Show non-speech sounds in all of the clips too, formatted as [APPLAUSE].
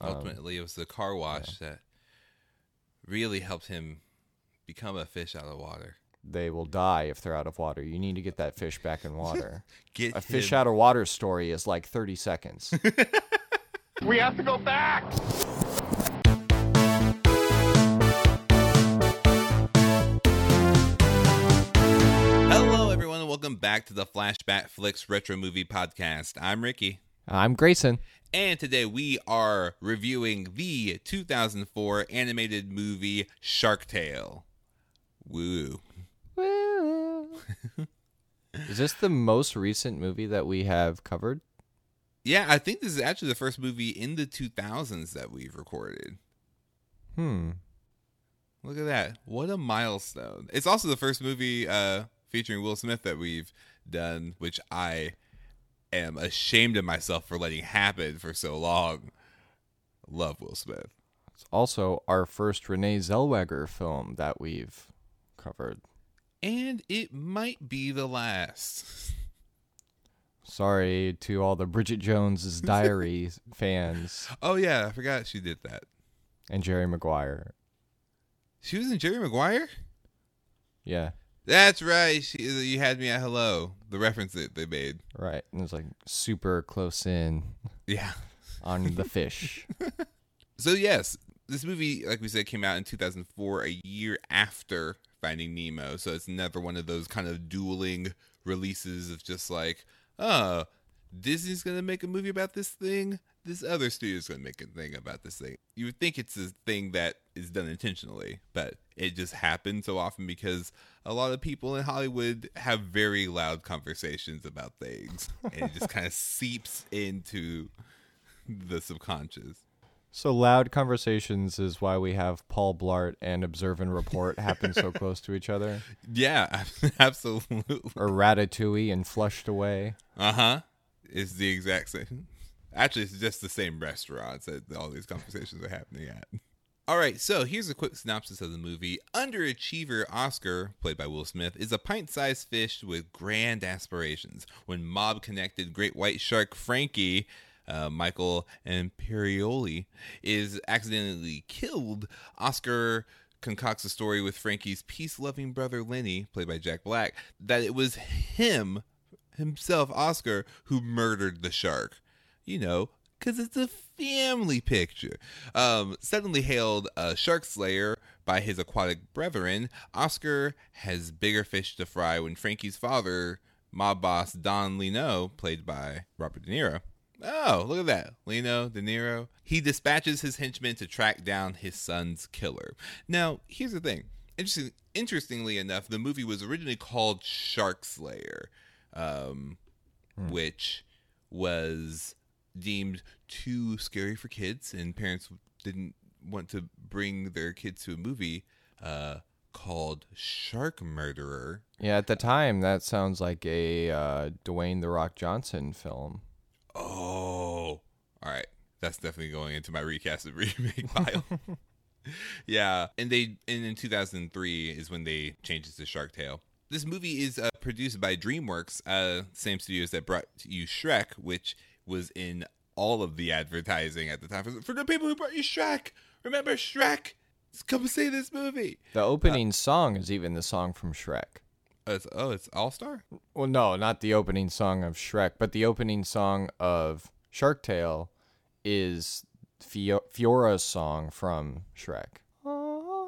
Um, Ultimately, it was the car wash that really helped him become a fish out of water. they will die if they're out of water. You need to get that fish back in water. [LAUGHS] Get a fish him- out of water story is like 30 seconds. [LAUGHS] We have to go back! Hello, everyone, and welcome back to the Flashback Flicks Retro Movie Podcast. I'm Ricky, I'm Grayson. and today we are reviewing the 2004 animated movie Shark Tale. Woo. [LAUGHS] is this the most recent movie that we have covered? Yeah, I think this is actually the first movie in the 2000s that we've recorded. Hmm. Look at that. What a milestone. It's also the first movie uh, featuring Will Smith that we've done, which I am ashamed of myself for letting happen for so long. Love Will Smith. It's also our first Renee Zellweger film that we've covered. And it might be the last. Sorry to all the Bridget Jones's [LAUGHS] Diary fans Oh, yeah, I forgot she did that. and Jerry Maguire. She was in Jerry Maguire? Yeah, That's right. She, you had me at hello. The reference that they made. right. And it was like super close in Yeah. on the fish. [LAUGHS] So yes, this movie, like we said, came out in 2004, a year after Finding Nemo. So it's never one of those kind of dueling releases of just like, oh, Disney's gonna make a movie about this thing. This other studio's gonna make a thing about this thing. You would think it's a thing that is done intentionally, but it just happens so often because a lot of people in Hollywood have very loud conversations about things, and it just [LAUGHS] kind of seeps into the subconscious. So loud conversations is why we have Paul Blart and Observe and Report happen so [LAUGHS] close to each other, Yeah, [LAUGHS] absolutely. or Ratatouille and Flushed Away. Uh huh. It's the exact same. Actually, it's just the same restaurants that all these conversations are happening at. All right, so here's a quick synopsis of the movie. Underachiever Oscar, played by Will Smith, is a pint sized fish with grand aspirations. When mob connected great white shark Frankie, uh, Michael Imperioli, is accidentally killed, Oscar concocts a story with Frankie's peace loving brother Lenny, played by Jack Black, that it was him himself, Oscar, who murdered the shark. You know, because it's a family picture. Um, suddenly hailed a shark slayer by his aquatic brethren, Oscar has bigger fish to fry when Frankie's father, mob boss Don Lino, played by Robert De Niro, Oh, look at that. Lino, De Niro. He dispatches his henchmen to track down his son's killer. Now, here's the thing. Interesting, interestingly enough, the movie was originally called Shark Slayer, um, which was deemed too scary for kids, and parents didn't want to bring their kids to a movie uh, called Shark Murderer. Yeah, at the time, that sounds like a uh, Dwayne the Rock Johnson film. Oh, all right. That's definitely going into my recast and [LAUGHS] remake [LAUGHS] pile. yeah, and they and in 2003 is when they changed it to Shark Tale. This movie is uh, produced by DreamWorks, uh, same studios that brought you Shrek, which was in all of the advertising at the time for, the people who brought you Shrek. Remember Shrek? Come see this movie. The opening song is even the song from Shrek. Uh, it's, oh, it's All Star. Well, no, not the opening song of Shrek, but the opening song of Shark Tale is Fio- Fiona's song from Shrek. Oh.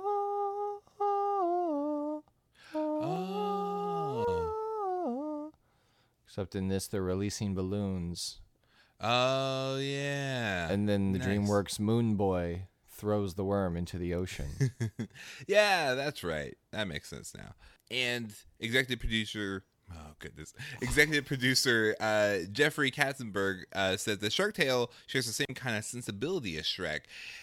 Except in this, they're releasing balloons. Oh yeah. And then the Nice. DreamWorks Moon Boy throws the worm into the ocean. [LAUGHS] yeah, that's right. That makes sense now. And executive producer, oh goodness, executive producer uh, Jeffrey Katzenberg uh, said the Shark Tale shares the same kind of sensibility as Shrek,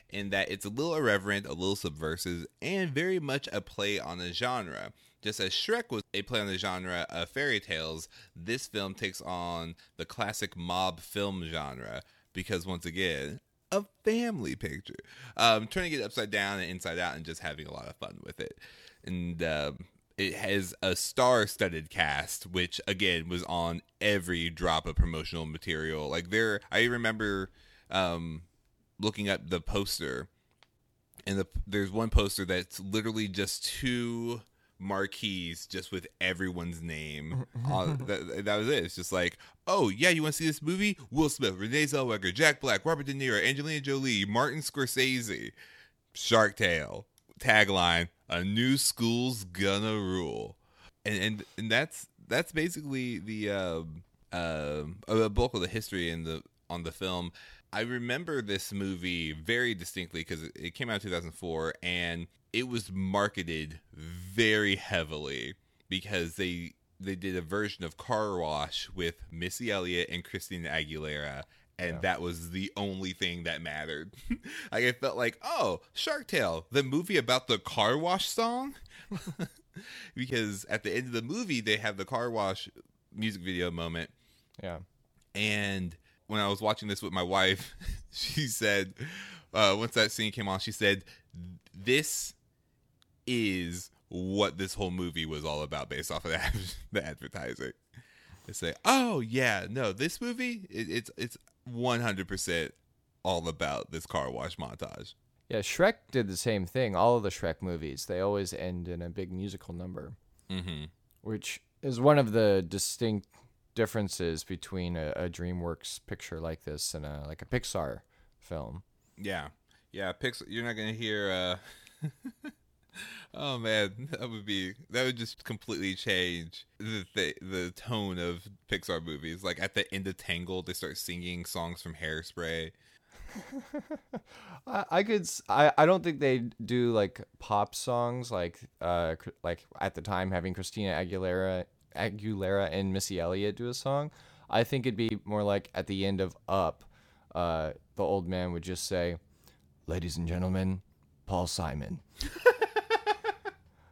in that it's a little irreverent, a little subversive, and very much a play on the genre. Just as Shrek was a play on the genre of fairy tales, this film takes on the classic mob film genre because once again, a family picture. Um, turning it upside down and inside out and just having a lot of fun with it. And um, it has a star-studded cast, which again was on every drop of promotional material. Like there, I remember um, looking at the poster, and the there's one poster that's literally just two marquees just with everyone's name. on, that, that was it. It's just like, oh yeah, you want to see this movie? Will Smith, Renee Zellweger, Jack Black, Robert De Niro, Angelina Jolie, Martin Scorsese, Shark Tale. Tagline: A new school's gonna rule, and and and that's that's basically the um, uh, a bulk of the history in the on the film. I remember this movie very distinctly because it, it came out in 2004 and it was marketed very heavily because they they did a version of Car Wash with Missy Elliott and Christina Aguilera and Yeah. that was the only thing that mattered. [LAUGHS] like I felt like, oh, Shark Tale, the movie about the car wash song, [LAUGHS] because at the end of the movie they have the car wash music video moment, Yeah. and when I was watching this with my wife, [LAUGHS] she said, uh, once that scene came on, she said, "This is what this whole movie was all about, based off of the, [LAUGHS] the advertising." They say, "Oh yeah, no, this movie, it, it's it's one hundred percent all about this car wash montage." Yeah, Shrek did the same thing. All of the Shrek movies, they always end in a big musical number, Mm-hmm. which is one of the distinct differences between a, a DreamWorks picture like this and a, like a Pixar film. Yeah, yeah. Pixar. You're not gonna hear. uh [LAUGHS] Oh man, that would be that would just completely change the th- the tone of Pixar movies. Like at the end of Tangled, they start singing songs from Hairspray. [LAUGHS] I, I could. I, I don't think they do like pop songs like uh like at the time having Christina Aguilera Aguilera and Missy Elliott do a song. I think it'd be more like at the end of Up, uh, the old man would just say, "Ladies and gentlemen, Paul Simon." [LAUGHS]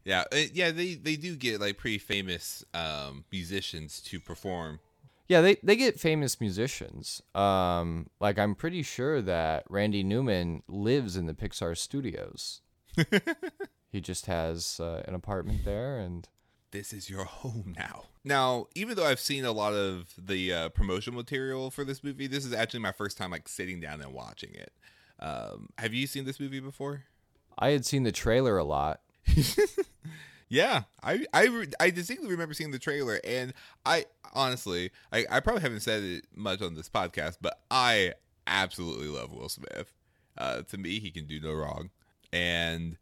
Yeah, uh, yeah. They they do get like pretty famous um musicians to perform. Yeah, they, they get famous musicians. Um, like I'm pretty sure that Randy Newman lives in the Pixar studios. [LAUGHS] he just has uh, an apartment there, and This is your home now. Now, even though I've seen a lot of the uh, promotional material for this movie, this is actually my first time like sitting down and watching it. Um, have you seen this movie before? I had seen the trailer a lot. [LAUGHS] Yeah, I I, I distinctly remember seeing the trailer, and I honestly, I, I probably haven't said it much on this podcast, but I absolutely love Will Smith. Uh, to me, he can do no wrong, and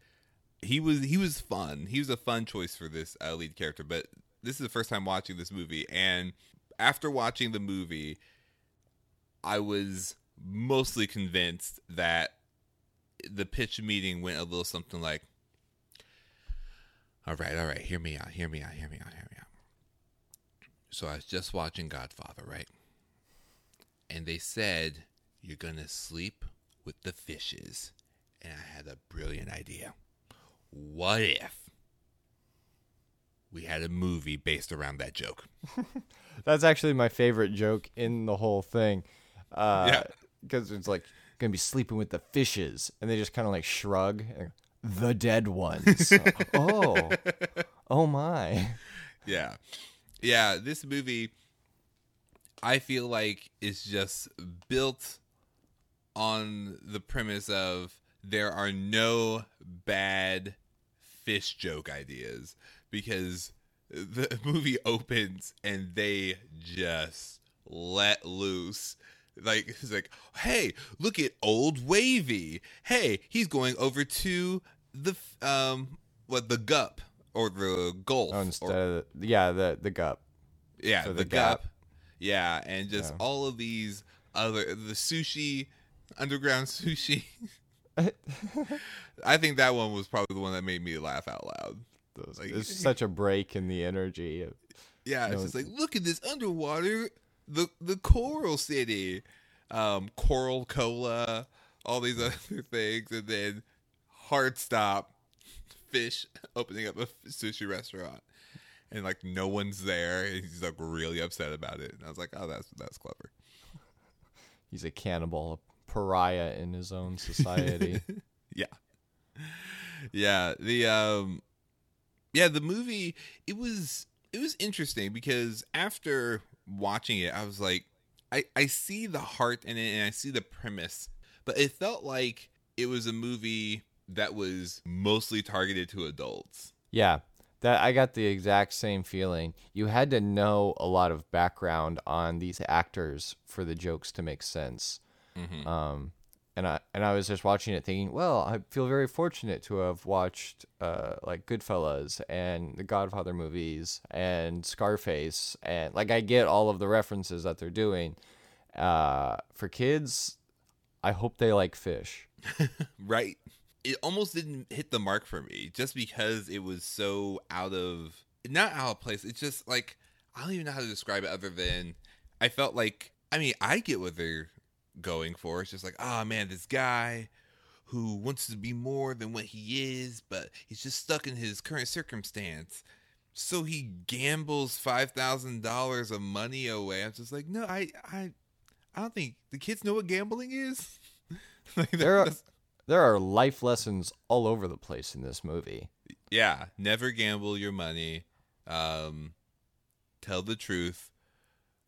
he was he was fun. He was a fun choice for this uh, lead character. But this is the first time watching this movie, and after watching the movie, I was mostly convinced that the pitch meeting went a little something like. All right, all right. Hear me out. Hear me out. Hear me out. Hear me out. So I was just watching Godfather, right? And they said you're gonna sleep with the fishes, and I had a brilliant idea. What if we had a movie based around that joke? [LAUGHS] That's actually my favorite joke in the whole thing. Uh, Yeah. Because it's like, gonna be sleeping with the fishes. And they just kind of like shrug. and the dead ones. [LAUGHS] oh. Oh my. yeah yeah this movie i feel like is just built on the premise of there are no bad fish joke ideas because the [LAUGHS] movie opens and they just let loose like it's like hey look at old wavy hey he's going over to the um what the gup or the gulf Oh, or- of, the, yeah, the, the gup. yeah, So the, the gap. Gap. Yeah, and just Yeah. all of these other the sushi, underground [LAUGHS] sushi. [LAUGHS] I think that one was probably the one that made me laugh out loud. Those, Like- it's [LAUGHS] such a break in the energy. of- Yeah, it's No, just like look at this underwater, the the coral city, um, coral cola, all these other things, and then hard stop, fish opening up a sushi restaurant, and like no one's there, and he's like really upset about it. And I was like, oh, that's that's clever. He's a cannibal, a pariah in his own [LAUGHS] society. yeah yeah the um yeah the movie it was it was interesting because after watching it i was like i i see the heart in it and i see the premise but it felt like it was a movie that was mostly targeted to adults. Yeah, that I got the exact same feeling. You had to know a lot of background on these actors for the jokes to make sense. Mm-hmm. Um, and I and I was just watching it, thinking, well, I feel very fortunate to have watched uh, like Goodfellas and the Godfather movies and Scarface, and like I get all of the references that they're doing. Uh, for kids, I hope they like fish. [LAUGHS] right it almost didn't hit the mark for me just because it was so out of not out of place. It's just like i don't even know how to describe it other than i felt like i mean i get what they're going for. It's just like oh man this guy who wants to be more than what he is but he's just stuck in his current circumstance. So he gambles $5000 of money away. I'm just like no i i i don't think the kids know what gambling is. [LAUGHS] Like There are there are life lessons all over the place in this movie. yeah never gamble your money um tell the truth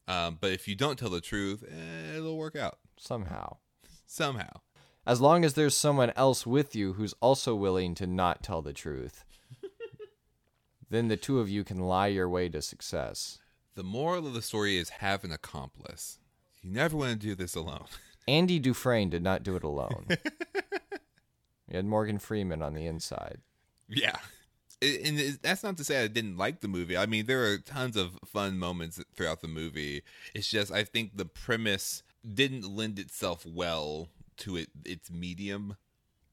um but if you don't tell the truth eh, it'll work out Somehow. somehow As long as there's someone else with you who's also willing to not tell the truth, [LAUGHS] then the two of you can lie your way to success. the moral of the story is have an accomplice you never want to do this alone Andy Dufresne did not do it alone. [LAUGHS] he had Morgan Freeman on the inside. yeah and that's not to say I didn't like the movie. I mean, there are tons of fun moments throughout the movie. It's just I think the premise didn't lend itself well to it its medium.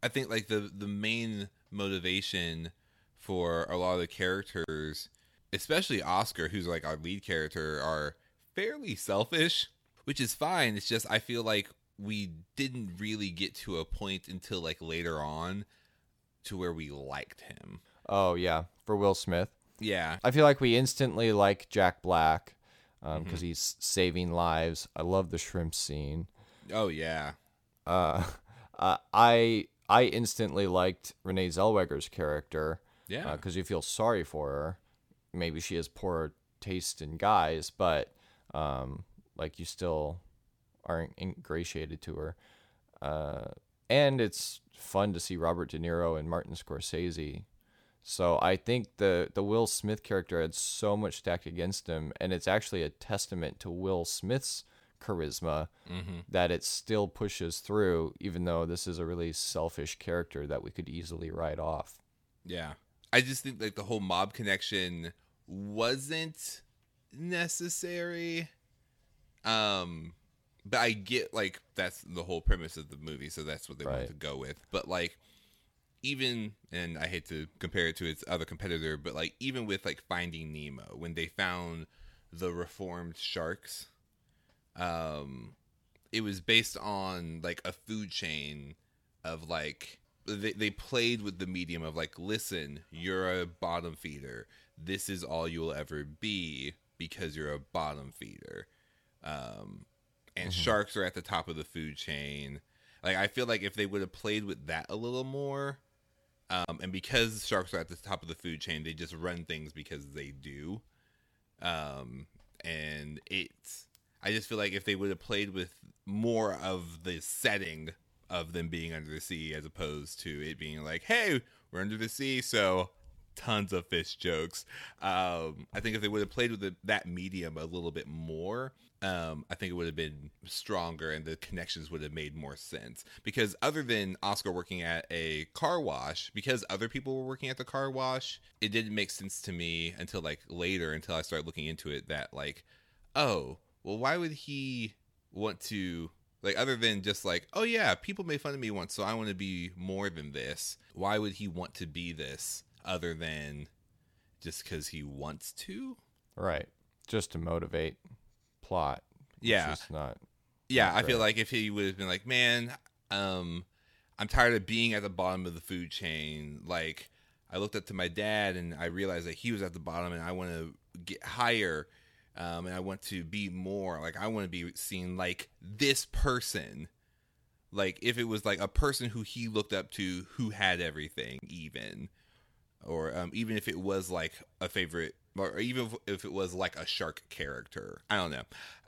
I think like the the main motivation for a lot of the characters, especially Oscar, who's like our lead character, are fairly selfish, which is fine. It's just I feel like we didn't really get to a point until like later on to where we liked him. Oh yeah, for Will Smith. Yeah. I feel like we instantly like Jack Black because he's saving lives. I love the shrimp scene. Oh yeah. Uh, [LAUGHS] uh, I I instantly liked Renee Zellweger's character Yeah. because you feel sorry for her. Maybe she has poor taste in guys, but um, like you still are ingratiated to her. Uh, and it's fun to see Robert De Niro and Martin Scorsese. So I think the the Will Smith character had so much stacked against him, and it's actually a testament to Will Smith's charisma that it still pushes through, even though this is a really selfish character that we could easily write off. Yeah. I just think like the whole mob connection wasn't necessary. Um but I get like that's the whole premise of the movie, so that's what they Right. to go with. But like even and I hate to compare it to its other competitor, but like even with like Finding Nemo, when they found the reformed sharks, um it was based on like a food chain of like they, they played with the medium of like listen you're a bottom feeder this is all you'll ever be because you're a bottom feeder um and sharks are at the top of the food chain. Like i feel like if they would have played with that a little more um and because sharks are at the top of the food chain they just run things because they do. Um and it's i just feel like if they would have played with more of the setting of them being under the sea as opposed to it being like hey we're under the sea so tons of fish jokes. Um i think if they would have played with the, that medium a little bit more um i think it would have been stronger and the connections would have made more sense. Because other than oscar working at a car wash because other people were working at the car wash it didn't make sense to me until like later until i started looking into it that like oh well why would he want to like other than just like oh yeah people made fun of me once so i want to be more than this. Why would he want to be this other than just because he wants to Right. Just to motivate plot. Yeah. is not. yeah i feel like if he would have been like man um i'm tired of being at the bottom of the food chain like i looked up to my dad and i realized that he was at the bottom and i want to get higher um, and i want to be more like i want to be seen like this person like if it was like a person who he looked up to who had everything even or um, even if it was like a favorite or even if- it was like a shark character i don't know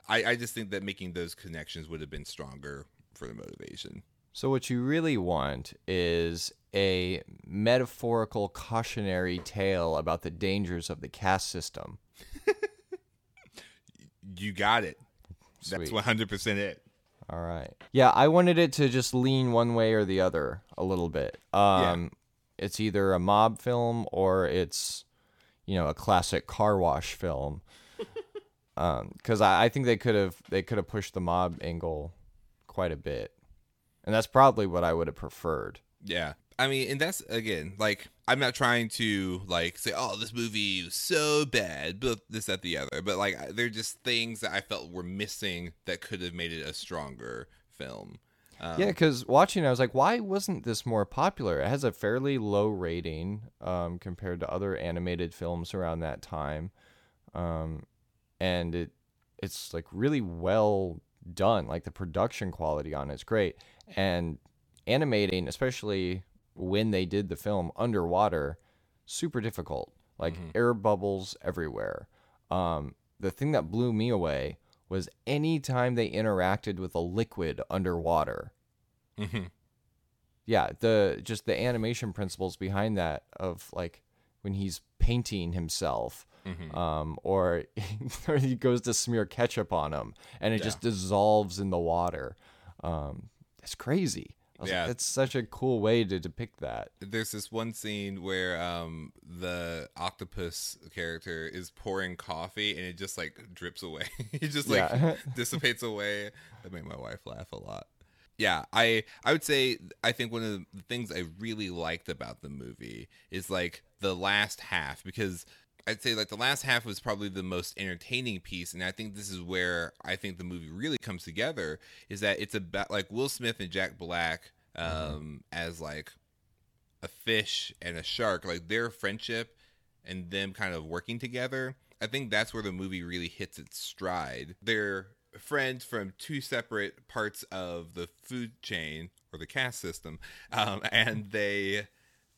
I, I just think that making those connections would have been stronger for the motivation So what you really want is a metaphorical cautionary tale about the dangers of the caste system. [LAUGHS] You got it. That's 100% it. All right. Yeah, I wanted it to just lean one way or the other a little bit. Um it's either a mob film or it's you know, a classic car wash film. [LAUGHS] um cuz I, I think they could have they could have pushed the mob angle quite a bit. And that's probably what I would have preferred. Yeah. I mean, and that's again, like, I'm not trying to like say, "Oh, this movie was so bad," but this, that, the other. But like, they're just things that I felt were missing that could have made it a stronger film. Um, Yeah, because watching, I was like, why wasn't this more popular? It has a fairly low rating um, compared to other animated films around that time, um, and it it's like really well done. Like the production quality on it's great, and animating, especially when they did the film underwater, super difficult. Like air bubbles everywhere. Um, the thing that blew me away was any time they interacted with a liquid underwater. mhm. Yeah, the just the animation principles behind that of like when he's painting himself, um, or, [LAUGHS] or he goes to smear ketchup on him and it just dissolves in the water. Um, that's crazy. Yeah. like, that's such a cool way to depict that. There's this one scene where um the octopus character is pouring coffee and it just like drips away. [LAUGHS] it just like Yeah. [LAUGHS] dissipates away. That made my wife laugh a lot. Yeah, I I would say I think one of the things I really liked about the movie is like the last half because I'd say like the last half was probably the most entertaining piece and I think this is where I think the movie really comes together is that it's about like Will Smith and Jack Black um as like a fish and a shark, like their friendship and them kind of working together, I think that's where the movie really hits its stride. They're friends from two separate parts of the food chain or the caste system, um, and they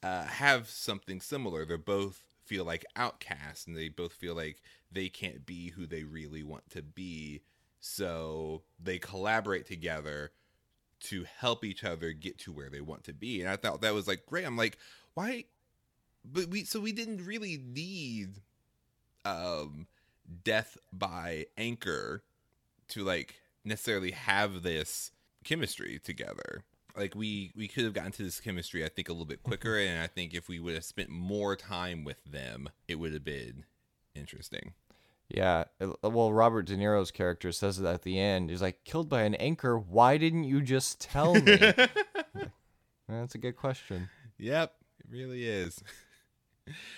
uh, have something similar. They're both feel like outcasts, and they both feel like they can't be who they really want to be. So they collaborate together to help each other get to where they want to be. And I thought that was like great. I'm like, why? But we so we didn't really need um death by anchor to like necessarily have this chemistry together. Like we we could have gotten to this chemistry I think a little bit quicker and I think if we would have spent more time with them, it would have been interesting. Yeah. Well, Robert De Niro's character says it at the end. He's like, killed by an anchor. Why didn't you just tell me? [LAUGHS] That's a good question. Yep, it really is.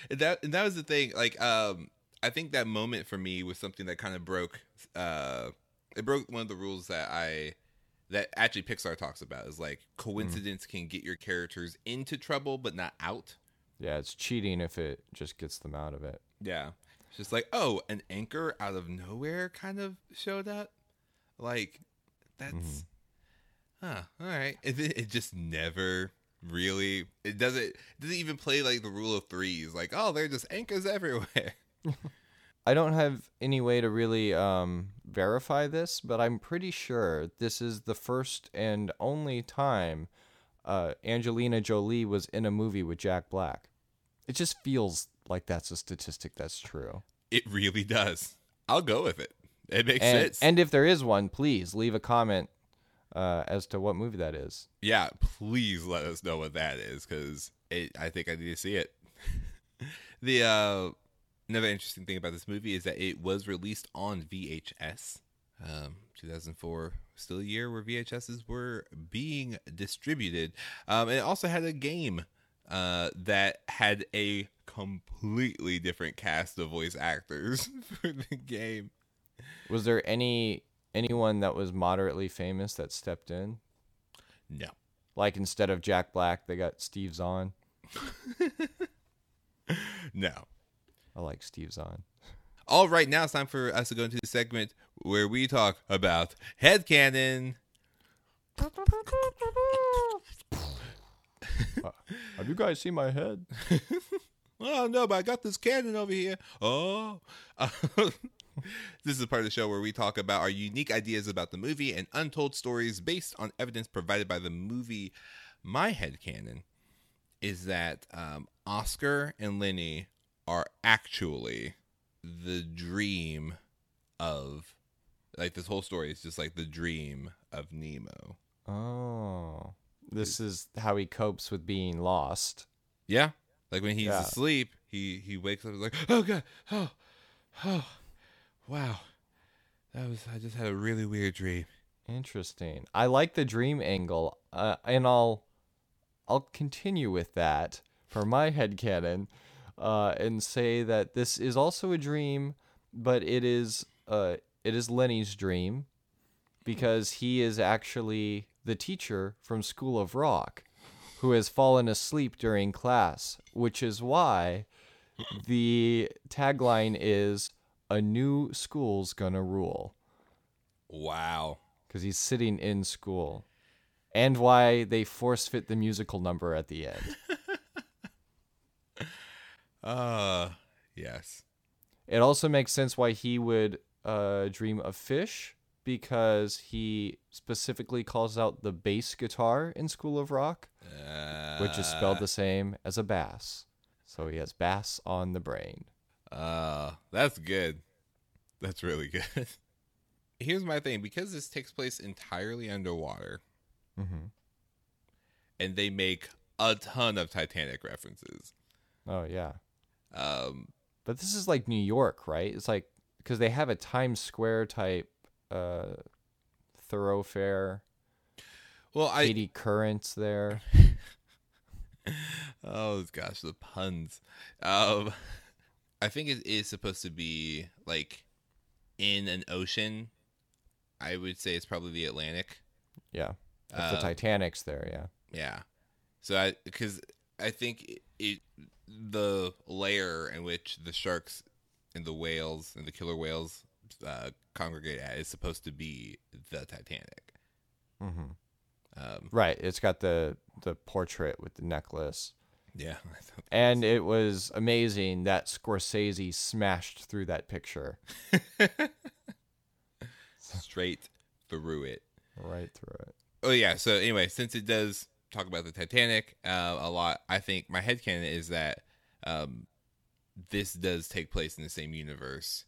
and that and that was the thing. Like, um, I think that moment for me was something that kind of broke. Uh, it broke one of the rules that I that actually Pixar talks about is like hmm. coincidence can get your characters into trouble but not out. Yeah, it's cheating if it just gets them out of it. Yeah, it's just like oh, an anchor out of nowhere kind of showed up. Like, that's mm-hmm. huh. All right, then it just never really. It doesn't. It doesn't even play like the rule of threes. Like oh, they're just anchors everywhere. [LAUGHS] I don't have any way to really um, verify this, but I'm pretty sure this is the first and only time uh, Angelina Jolie was in a movie with Jack Black. It just feels like that's a statistic that's true. It really does. I'll go with it. It makes And, sense. and if there is one, please leave a comment uh, as to what movie that is. yeah, please let us know what that is because I think I need to see it. [LAUGHS] the uh, another interesting thing about this movie is that it was released on VHS. Um, 2004, still a year where VHSs were being distributed. Um, it also had a game uh, that had a completely different cast of voice actors [LAUGHS] for the game. Was there any anyone that was moderately famous that stepped in? No. Like instead of Jack Black, they got Steve Zahn. [LAUGHS] No. I like Steve Zahn. All right, now it's time for us to go into the segment where we talk about head headcanon. Have you guys seen my head? [LAUGHS] Oh no, but I got this cannon over here. Oh, [LAUGHS] This is a part of the show where we talk about our unique ideas about the movie and untold stories based on evidence provided by the movie. My headcanon is that um, Oscar and Lenny are actually the dream of, like, this whole story is just like the dream of Nemo. Oh, this is how he copes with being lost. Yeah. Like when he's Yeah. asleep, he he wakes up and is like, oh god, oh, oh, wow, that was I just had a really weird dream. Interesting. I like the dream angle, uh, and I'll I'll continue with that for my head headcanon, uh, and say that this is also a dream, but it is uh it is Lenny's dream, because he is actually the teacher from School of Rock, who has fallen asleep during class, which is why the tagline is a new school's gonna rule Wow. because he's sitting in school, and why they force fit the musical number at the end. Uh, yes. it also makes sense why he would uh, dream of fish because he specifically calls out the bass guitar in School of Rock, Uh, which is spelled the same as a bass. So he has bass on the brain. Uh, that's good. That's really [LAUGHS] good. Here's my thing because this takes place entirely underwater, hmm and they make a ton of Titanic references. Oh yeah, Um, but this is like New York, right? It's like because they have a Times Square type uh, thoroughfare. well, I Katie Current's there. [LAUGHS] oh gosh, the puns. Um, I think it is supposed to be like in an ocean. I would say it's probably the Atlantic. Yeah. If the Titanic's there, yeah. Yeah. So I because I think it, the layer in which the sharks and the whales and the killer whales uh, congregate at is supposed to be the Titanic. hmm Um, Right. It's got the the portrait with the necklace. yeah. [LAUGHS] And it was amazing that Scorsese smashed through that picture. [LAUGHS] Straight through it. Right through it. Oh yeah. So anyway, since it does talk about the Titanic uh, a lot, I think my headcanon is that um, this does take place in the same universe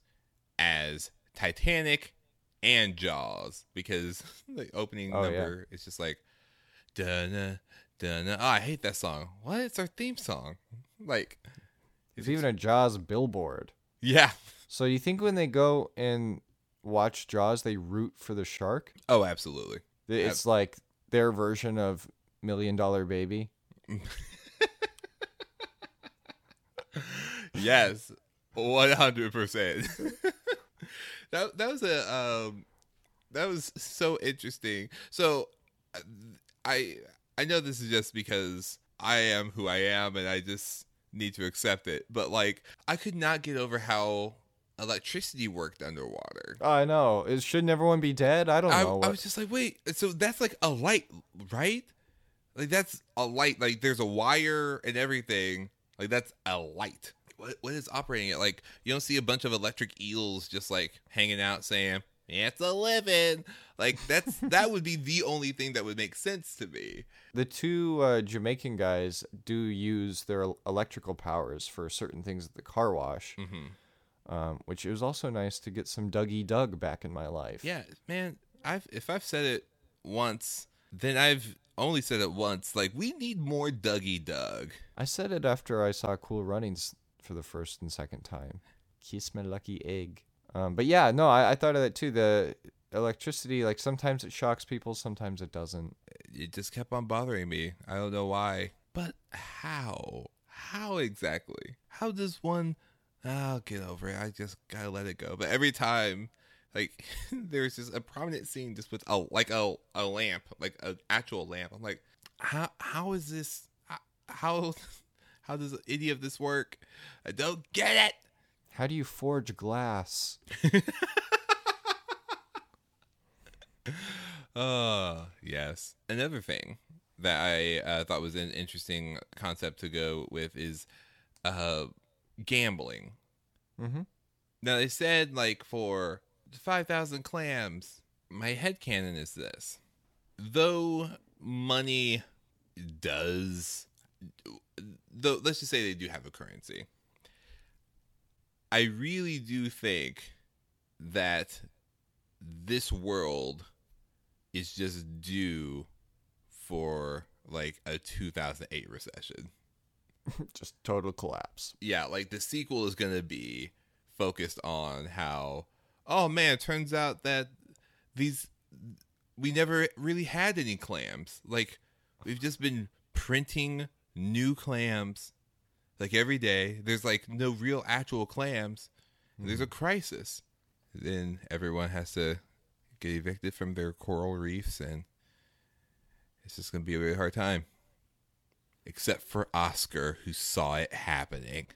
as Titanic and Jaws because [LAUGHS] the opening Oh, yeah. number is just like dun dun. Oh, I hate that song. What? It's our theme song. Like, it's even a Jaws billboard. yeah. So you think when they go and watch Jaws, they root for the shark? Oh, absolutely. It's like their version of Million Dollar Baby. yes, one hundred percent. That that was a um, that was so interesting. So, uh, I I know this is just because I am who I am, and I just need to accept it. But like, I could not get over how electricity worked underwater. I know. Is shouldn't everyone be dead? I don't I, know. I was just like, wait, so that's like a light, right? Like that's a light. Like there's a wire and everything. Like that's a light. What what is operating it? Like you don't see a bunch of electric eels just like hanging out saying it's a living. Like that's [LAUGHS] that would be the only thing that would make sense to me. the two uh, Jamaican guys do use their electrical powers for certain things at the car wash, Mm-hmm. um, which it was also nice to get some Dougie Doug back in my life. Yeah, man. I've if I've said it once, then I've only said it once. Like we need more Dougie Doug. I said it after I saw Cool Runnings for the first and second time. Kiss my lucky egg. Um, but yeah, no, I, I thought of that too. The electricity, like sometimes it shocks people, sometimes it doesn't. it just kept on bothering me. I don't know why. But how? How exactly? How does one I'll get over it. I just gotta let it go. But every time like [LAUGHS] there's just a prominent scene just with a like a a lamp, like an actual lamp. I'm like, how how is this how [LAUGHS] how does any of this work? I don't get it. How do you forge glass? Uh, [LAUGHS] yes. Another thing that I uh, thought was an interesting concept to go with is uh, gambling. Mm-hmm. Now they said like for five thousand clams. My head headcanon is this. Though money does though let's just say they do have a currency. I really do think that this world is just due for like a 2008 recession. [LAUGHS] Just total collapse. Yeah, like the sequel is going to be focused on how oh man, it turns out that these we never really had any clams. Like we've just been printing new clams like every day. There's like no real actual clams. There's a hmm. crisis. Then everyone has to get evicted from their coral reefs and it's just going to be a really hard time. Except for Oscar who saw it happening.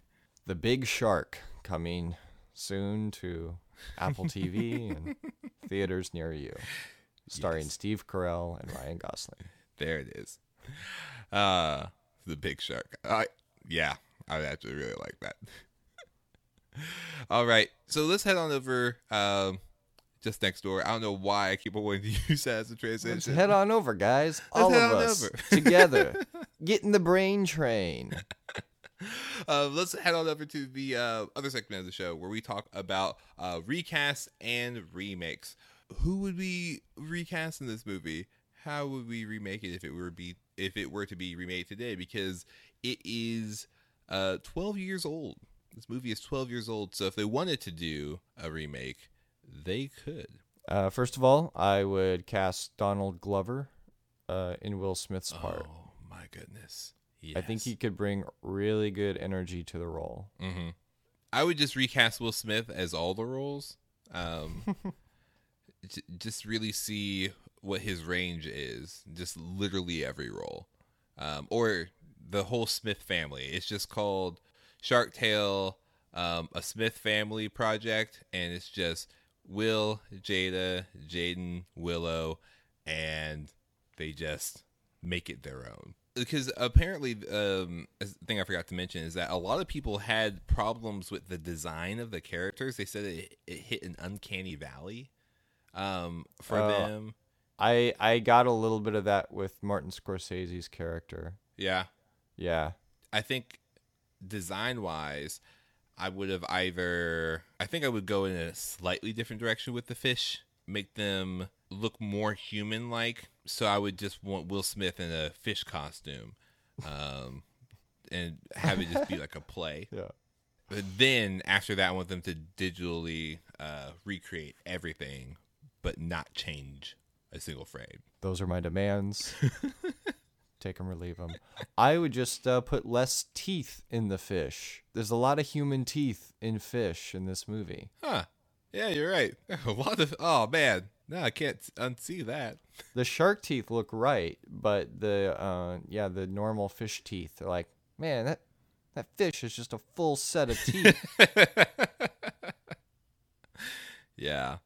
The Big Shark coming soon to Apple [LAUGHS] TV and theaters near you, starring Yes. Steve Carell and Ryan Gosling. There it is. Uh the big shark. I yeah, I actually really like that. [LAUGHS] All right. So let's head on over um just next door. I don't know why I keep wanting to [LAUGHS] use that as a Let's transition. head on over, guys. All head of us over. together. Get in the brain train. [LAUGHS] uh, let's head on over to the uh, other segment of the show where we talk about uh, recasts and remakes. Who would we recast in this movie? How would we remake it if it were be if it were to be remade today? Because it is uh, 12 years old. This movie is 12 years old. So if they wanted to do a remake, they could. Uh, first of all, I would cast Donald Glover uh, in Will Smith's part. Oh my goodness! I think he could bring really good energy to the role. hmm I would just recast Will Smith as all the roles. Um, [LAUGHS] j- just really see what his range is. Just literally every role, um, or the whole Smith family. It's just called Shark Tale, um, a Smith family project, and it's just Will, Jada, Jaden, Willow, and they just make it their own. Because apparently, um, thing I forgot to mention is that a lot of people had problems with the design of the characters. They said it, it hit an uncanny valley um, for Oh. them. I I got a little bit of that with Martin Scorsese's character. Yeah, Yeah. I think design wise, I would have either. I think I would go in a slightly different direction with the fish, make them look more human like. So I would just want Will Smith in a fish costume, um, and have it just be like a play. [LAUGHS] Yeah. But then after that, I want them to digitally uh, recreate everything, but not change a single frame. Those are my demands. [LAUGHS] Take them or leave them. I would just uh, put less teeth in the fish. There's a lot of human teeth in fish in this movie. Huh? Yeah, you're right. [LAUGHS] A lot of. Oh man, no, I can't unsee that. [LAUGHS] The shark teeth look right, but the uh, yeah, the normal fish teeth are like, man, that that fish is just a full set of teeth. [LAUGHS] Yeah,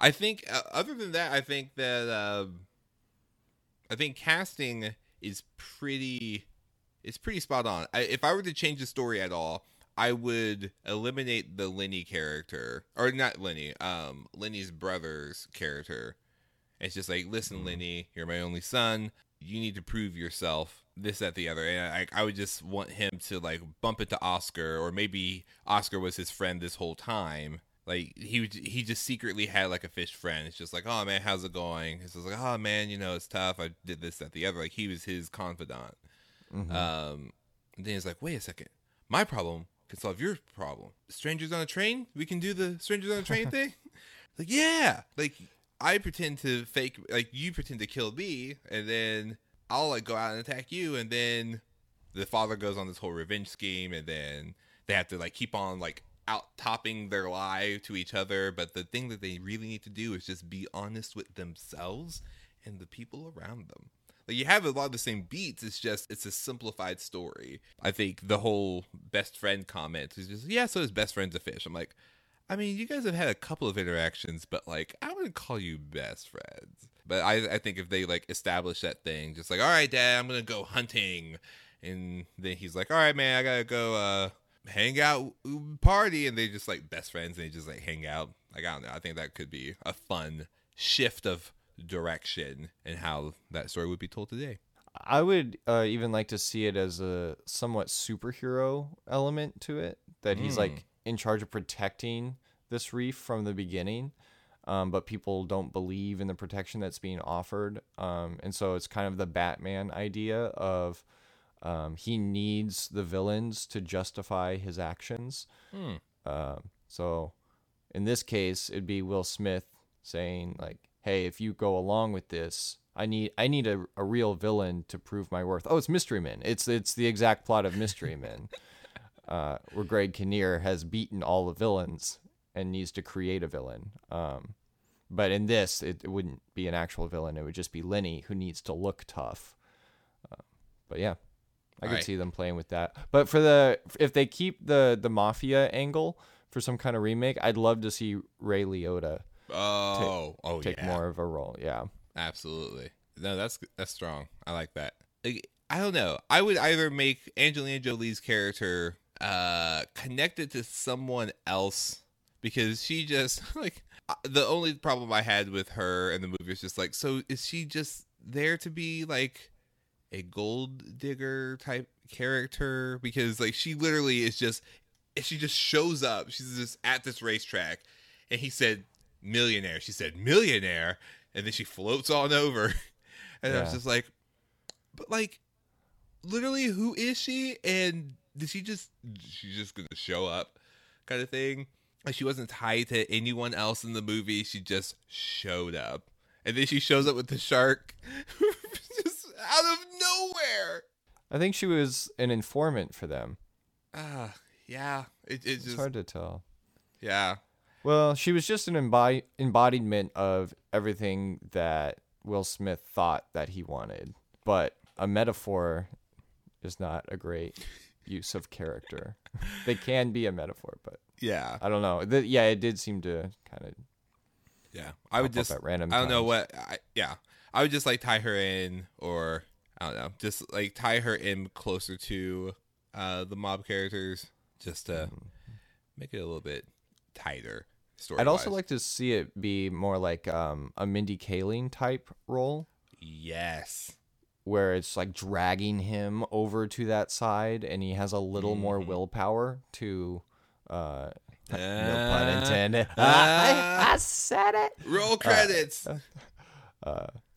I think. Uh, other than that, I think that um, I think casting is pretty. It's pretty spot on. I, if I were to change the story at all, I would eliminate the Lenny character, or not Lenny, um, Lenny's brother's character. It's just like, listen, Lenny, you're my only son. You need to prove yourself. This, that, the other. And I, I would just want him to like bump into Oscar, or maybe Oscar was his friend this whole time. Like he would- he just secretly had like a fish friend. It's just like, oh man, how's it going? It's just like, oh man, you know, it's tough. I did this, that, the other. Like he was his confidant. Um, and then he's like, wait a second, my problem can solve your problem. Strangers on a train, we can do the strangers on a train thing. [LAUGHS] Like, yeah, like I pretend to fake, like you pretend to kill me, and then I'll like go out and attack you, and then the father goes on this whole revenge scheme, and then they have to like keep on like out topping their lie to each other. But the thing that they really need to do is just be honest with themselves and the people around them. Like you have a lot of the same beats. It's just it's a simplified story. I think the whole best friend comment is just yeah. So his best friend's a fish. I'm like, I mean, you guys have had a couple of interactions, but like I wouldn't call you best friends. But I I think if they like establish that thing, just like all right, dad, I'm gonna go hunting, and then he's like, all right, man, I gotta go uh hang out party and they just like best friends and they just like hang out. Like I don't know. I think that could be a fun shift of direction and how that story would be told today. I would uh, even like to see it as a somewhat superhero element to it. That he's like in charge of protecting this reef from the beginning, um, but people don't believe in the protection that's being offered. Um, and so it's kind of the Batman idea of um, he needs the villains to justify his actions. Um, so in this case, it'd be Will Smith saying like, "Hey, if you go along with this, I need I need a, a real villain to prove my worth." Oh, it's Mystery Men. It's it's the exact plot of Mystery Men, [LAUGHS] uh, where Greg Kinnear has beaten all the villains and needs to create a villain. Um, but in this, it, it wouldn't be an actual villain. It would just be Lenny who needs to look tough. Uh, but yeah, I could Alright. see them playing with that. But for the if they keep the the mafia angle for some kind of remake, I'd love to see Ray Liotta Oh, oh take yeah, more of a role. Yeah. absolutely. No, that's that's strong. I like that. Like, I don't know. I would either make Angelina Jolie's character uh connected to someone else because she just [LAUGHS] like uh, the only problem I had with her in the movie is just like, so is she just there to be like a gold digger type character? Because like she literally is just she just shows up. She's just at this racetrack, and he said millionaire. She said millionaire, and then she floats on over, [LAUGHS] and I was just like, but like, literally, who is she? And did she just she's just gonna show up, kind of thing? Like she wasn't tied to anyone else in the movie. She just showed up, and then she shows up with the shark, [LAUGHS] just out of nowhere. I think she was an informant for them. Ah, yeah. It, it It's just hard to tell. yeah. Well, she was just an embodiment of everything that Will Smith thought that he wanted. But a metaphor is not a great use of character. they can be a metaphor, but Yeah, I don't know. The, yeah, it did seem to kind of yeah. I would just at random I don't know what. I, yeah, I would just like tie her in, or I don't know, just like tie her in closer to uh the mob characters, just to Mm-hmm. make it a little bit tighter. Story. I'd also like to see it be more like um, a Mindy Kaling type role. yes, where it's like dragging him over to that side and he has a little more Mm-hmm. willpower to uh no Uh, pun [LAUGHS] intended uh, [LAUGHS] [LAUGHS] I, I said it roll credits.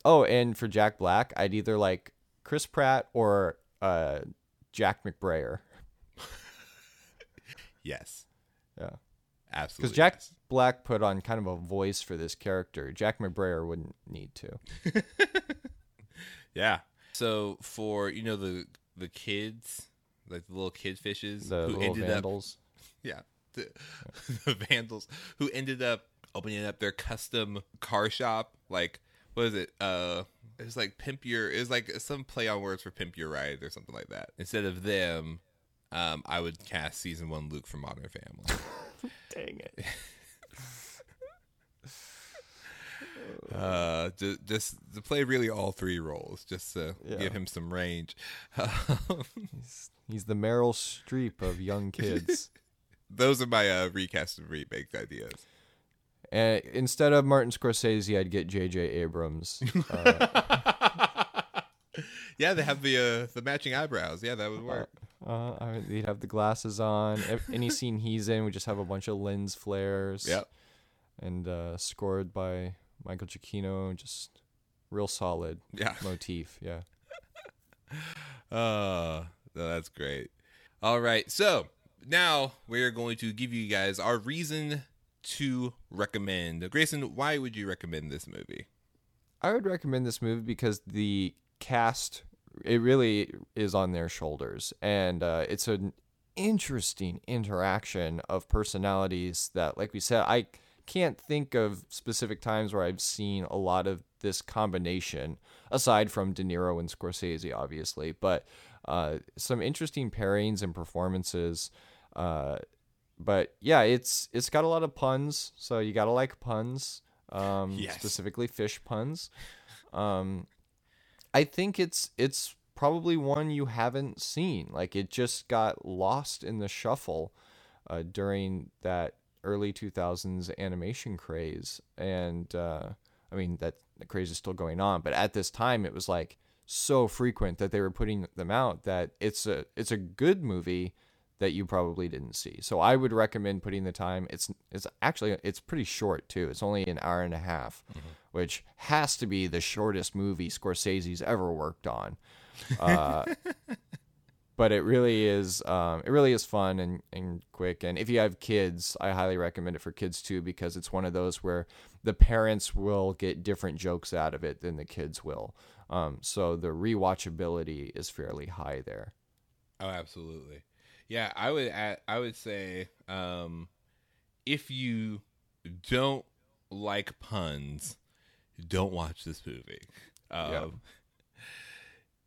oh and for jack black i'd either like chris pratt or uh jack mcbrayer yes, absolutely. because jack yes. black put on kind of a voice for this character jack mcbrayer wouldn't need to [LAUGHS] Yeah. So for you know the the kids, like the little kid fishes the who ended up [LAUGHS] yeah the, [LAUGHS] the vandals who ended up opening up their custom car shop like what is it uh it was like pimp your it was like some play on words for pimp your ride or something like that instead of them um i would cast season one luke from modern family [LAUGHS] dang it [LAUGHS] uh just, just to play really all three roles just to Yeah. give him some range [LAUGHS] he's, he's the meryl streep of young kids those are my uh recast and remake ideas And instead of Martin Scorsese, I'd get J.J. Abrams. Uh, yeah they have the uh the matching eyebrows yeah that would work uh, I mean, he'd have the glasses on. Ev- [LAUGHS] Any scene he's in, we just have a bunch of lens flares. Yep. And uh, scored by Michael Giacchino. Just real solid yeah motif. Yeah. [LAUGHS] Uh, that's great. All right. So now we're going to give you guys our reason to recommend. Grayson, why would you recommend this movie? I would recommend this movie because the cast it really is on their shoulders. And uh, it's an interesting interaction of personalities that like we said I can't think of specific times where I've seen a lot of this combination aside from De Niro and Scorsese obviously. But uh, some interesting pairings and performances uh, but yeah it's it's got a lot of puns so you gotta like puns um, Yes. specifically fish puns. Um, I think it's it's probably one you haven't seen. Like it just got lost in the shuffle uh, during that early 2000s animation craze. And uh, I mean, that the craze is still going on, but at this time it was like so frequent that they were putting them out that it's a it's a good movie that you probably didn't see. So I would recommend putting the time. It's it's actually it's pretty short too. It's only an hour and a half, which has to be the shortest movie Scorsese's ever worked on. Uh, [LAUGHS] but it really is um, it really is fun and, and quick. And if you have kids, I highly recommend it for kids too because it's one of those where the parents will get different jokes out of it than the kids will. Um, so the rewatchability is fairly high there. Oh, absolutely. Yeah, I would add, I would say um, if you don't like puns, don't watch this movie. Um, Yeah.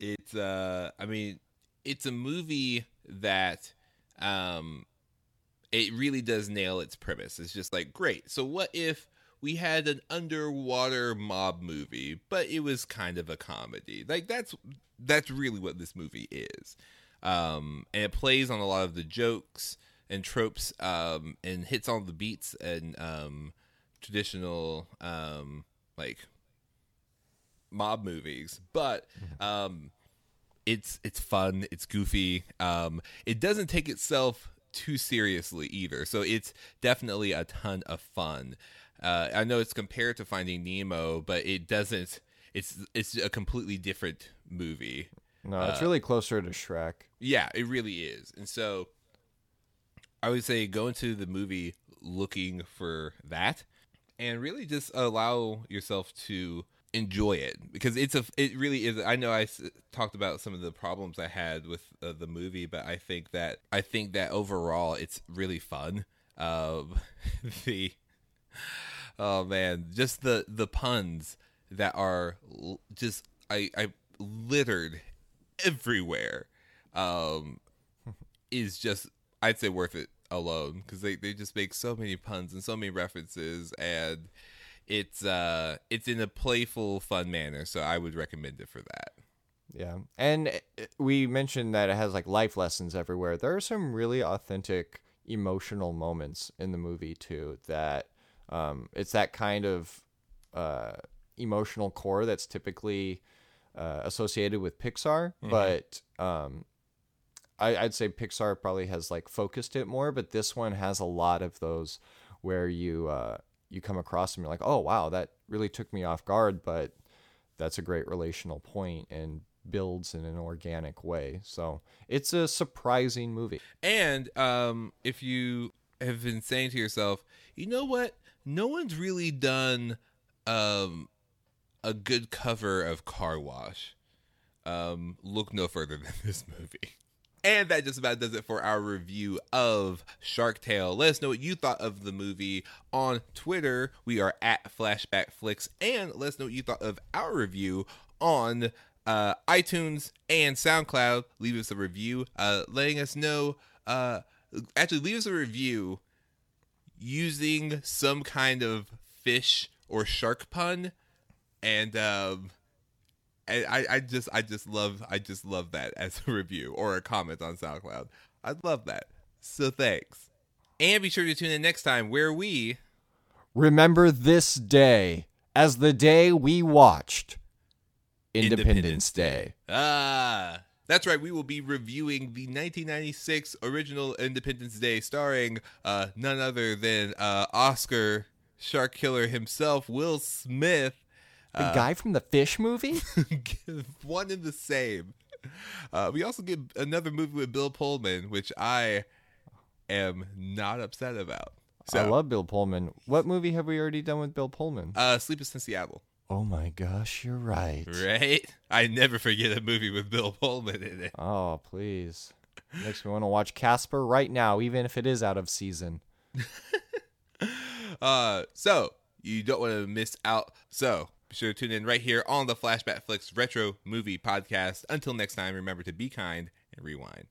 It's uh, I mean, it's a movie that um, it really does nail its premise. It's just like great. So what if we had an underwater mob movie, but it was kind of a comedy? Like that's that's really what this movie is um, and it plays on a lot of the jokes and tropes um, and hits on the beats and um, traditional um, like mob movies. But um, it's it's fun it's goofy. Um, it doesn't take itself too seriously either. So it's definitely a ton of fun. Uh, i know it's compared to finding nemo but it doesn't it's it's a completely different movie No, it's really closer to Shrek. yeah, it really is. And so I would say go into the movie looking for that and really just allow yourself to enjoy it because it's a it really is I know I s- talked about some of the problems I had with uh, the movie but I think that I think that overall it's really fun um [LAUGHS] the oh man just the the puns that are l- just I I littered everywhere um is just I'd say worth it alone because they, they just make so many puns and so many references and it's uh it's in a playful fun manner so I would recommend it for that. Yeah. And uh, we mentioned that it has like life lessons everywhere. There are some really authentic emotional moments in the movie too that um, it's that kind of uh, emotional core that's typically uh, associated with Pixar, but um, I, I'd say Pixar probably has like focused it more, but this one has a lot of those where you uh, you come across them, you're like, oh wow, that really took me off guard, but that's a great relational point and builds in an organic way. So it's a surprising movie. And um if you have been saying to yourself, you know what? No one's really done um a good cover of Car Wash. Um look no further than this movie. And that just about does it for our review of Shark Tale. Let us know what you thought of the movie on Twitter. We are at Flashback Flicks. And let us know what you thought of our review on uh, iTunes and SoundCloud. Leave us a review, uh, letting us know. Uh, actually, leave us a review using some kind of fish or shark pun. And um, I, I just I just love I just love that [LAUGHS] as a review or a comment on SoundCloud. I love that. So thanks. And be sure to tune in next time where we Remember this day as the day we watched Independence, Day. Ah that's right, we will be reviewing the 1996 original Independence Day starring uh none other than uh Oscar Shark Killer himself, Will Smith. The guy from the fish movie? [LAUGHS] one and the same. Uh, we also get another movie with Bill Pullman, which I am not upset about. So, I love Bill Pullman. What movie have we already done with Bill Pullman? uh, Sleepless in Seattle. Oh my gosh, you're right. Right? I never forget a movie with Bill Pullman in it. Oh, please. Makes me want to watch Casper right now, even if it is out of season. [LAUGHS] Uh, so you don't want to miss out. So be sure to tune in right here on the Flashback Flicks Retro Movie Podcast. Until next time, remember to be kind and rewind.